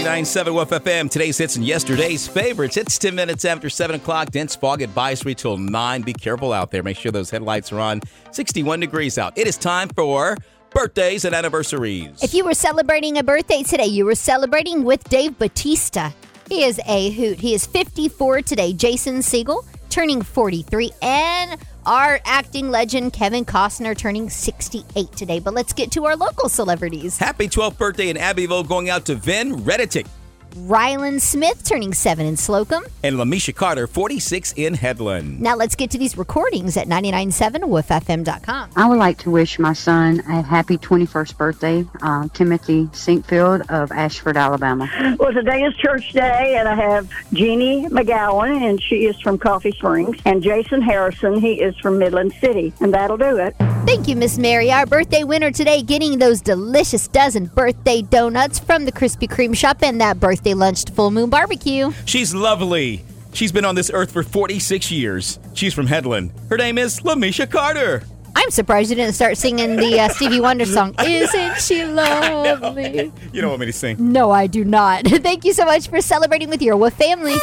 99.7 Woof FM. Today's hits and yesterday's favorites. It's 10 minutes after 7 o'clock. Dense fog advisory till 9. Be careful out there. Make sure those headlights are on. 61 degrees out. It is time for birthdays and anniversaries. If you were celebrating a birthday today, you were celebrating with Dave Bautista. He is a hoot. He is 54 today. Jason Segel turning 43. And our acting legend Kevin Costner turning 68 today. But let's get to our local celebrities. Happy 12th birthday in Abbeville going out to Vin Reditic Rylan Smith turning 7 in Slocum. and Lamisha Carter, 46 in Headland. Now let's get to these recordings at 997woofm.com. I would like to wish my son a happy 21st birthday, uh, Timothy Sinkfield of Ashford, Alabama. Well, today is church day, and I have Jeannie McGowan, and she is from Coffee Springs, and Jason Harrison, he is from Midland City, and that'll do it. Thank you, Miss Mary. Our birthday winner today getting those delicious dozen birthday donuts from the Krispy Kreme shop and that birthday lunch to Full Moon Barbecue. She's lovely. She's been on this earth for 46 years. She's from Headland. Her name is Lamisha Carter. I'm surprised you didn't start singing the uh, Stevie Wonder song, Isn't She Lovely? You don't want me to sing. No, I do not. Thank you so much for celebrating with your Wolf family.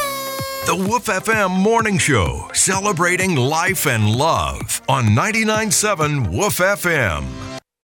The Woof FM Morning Show, celebrating life and love on 99.7 Woof FM.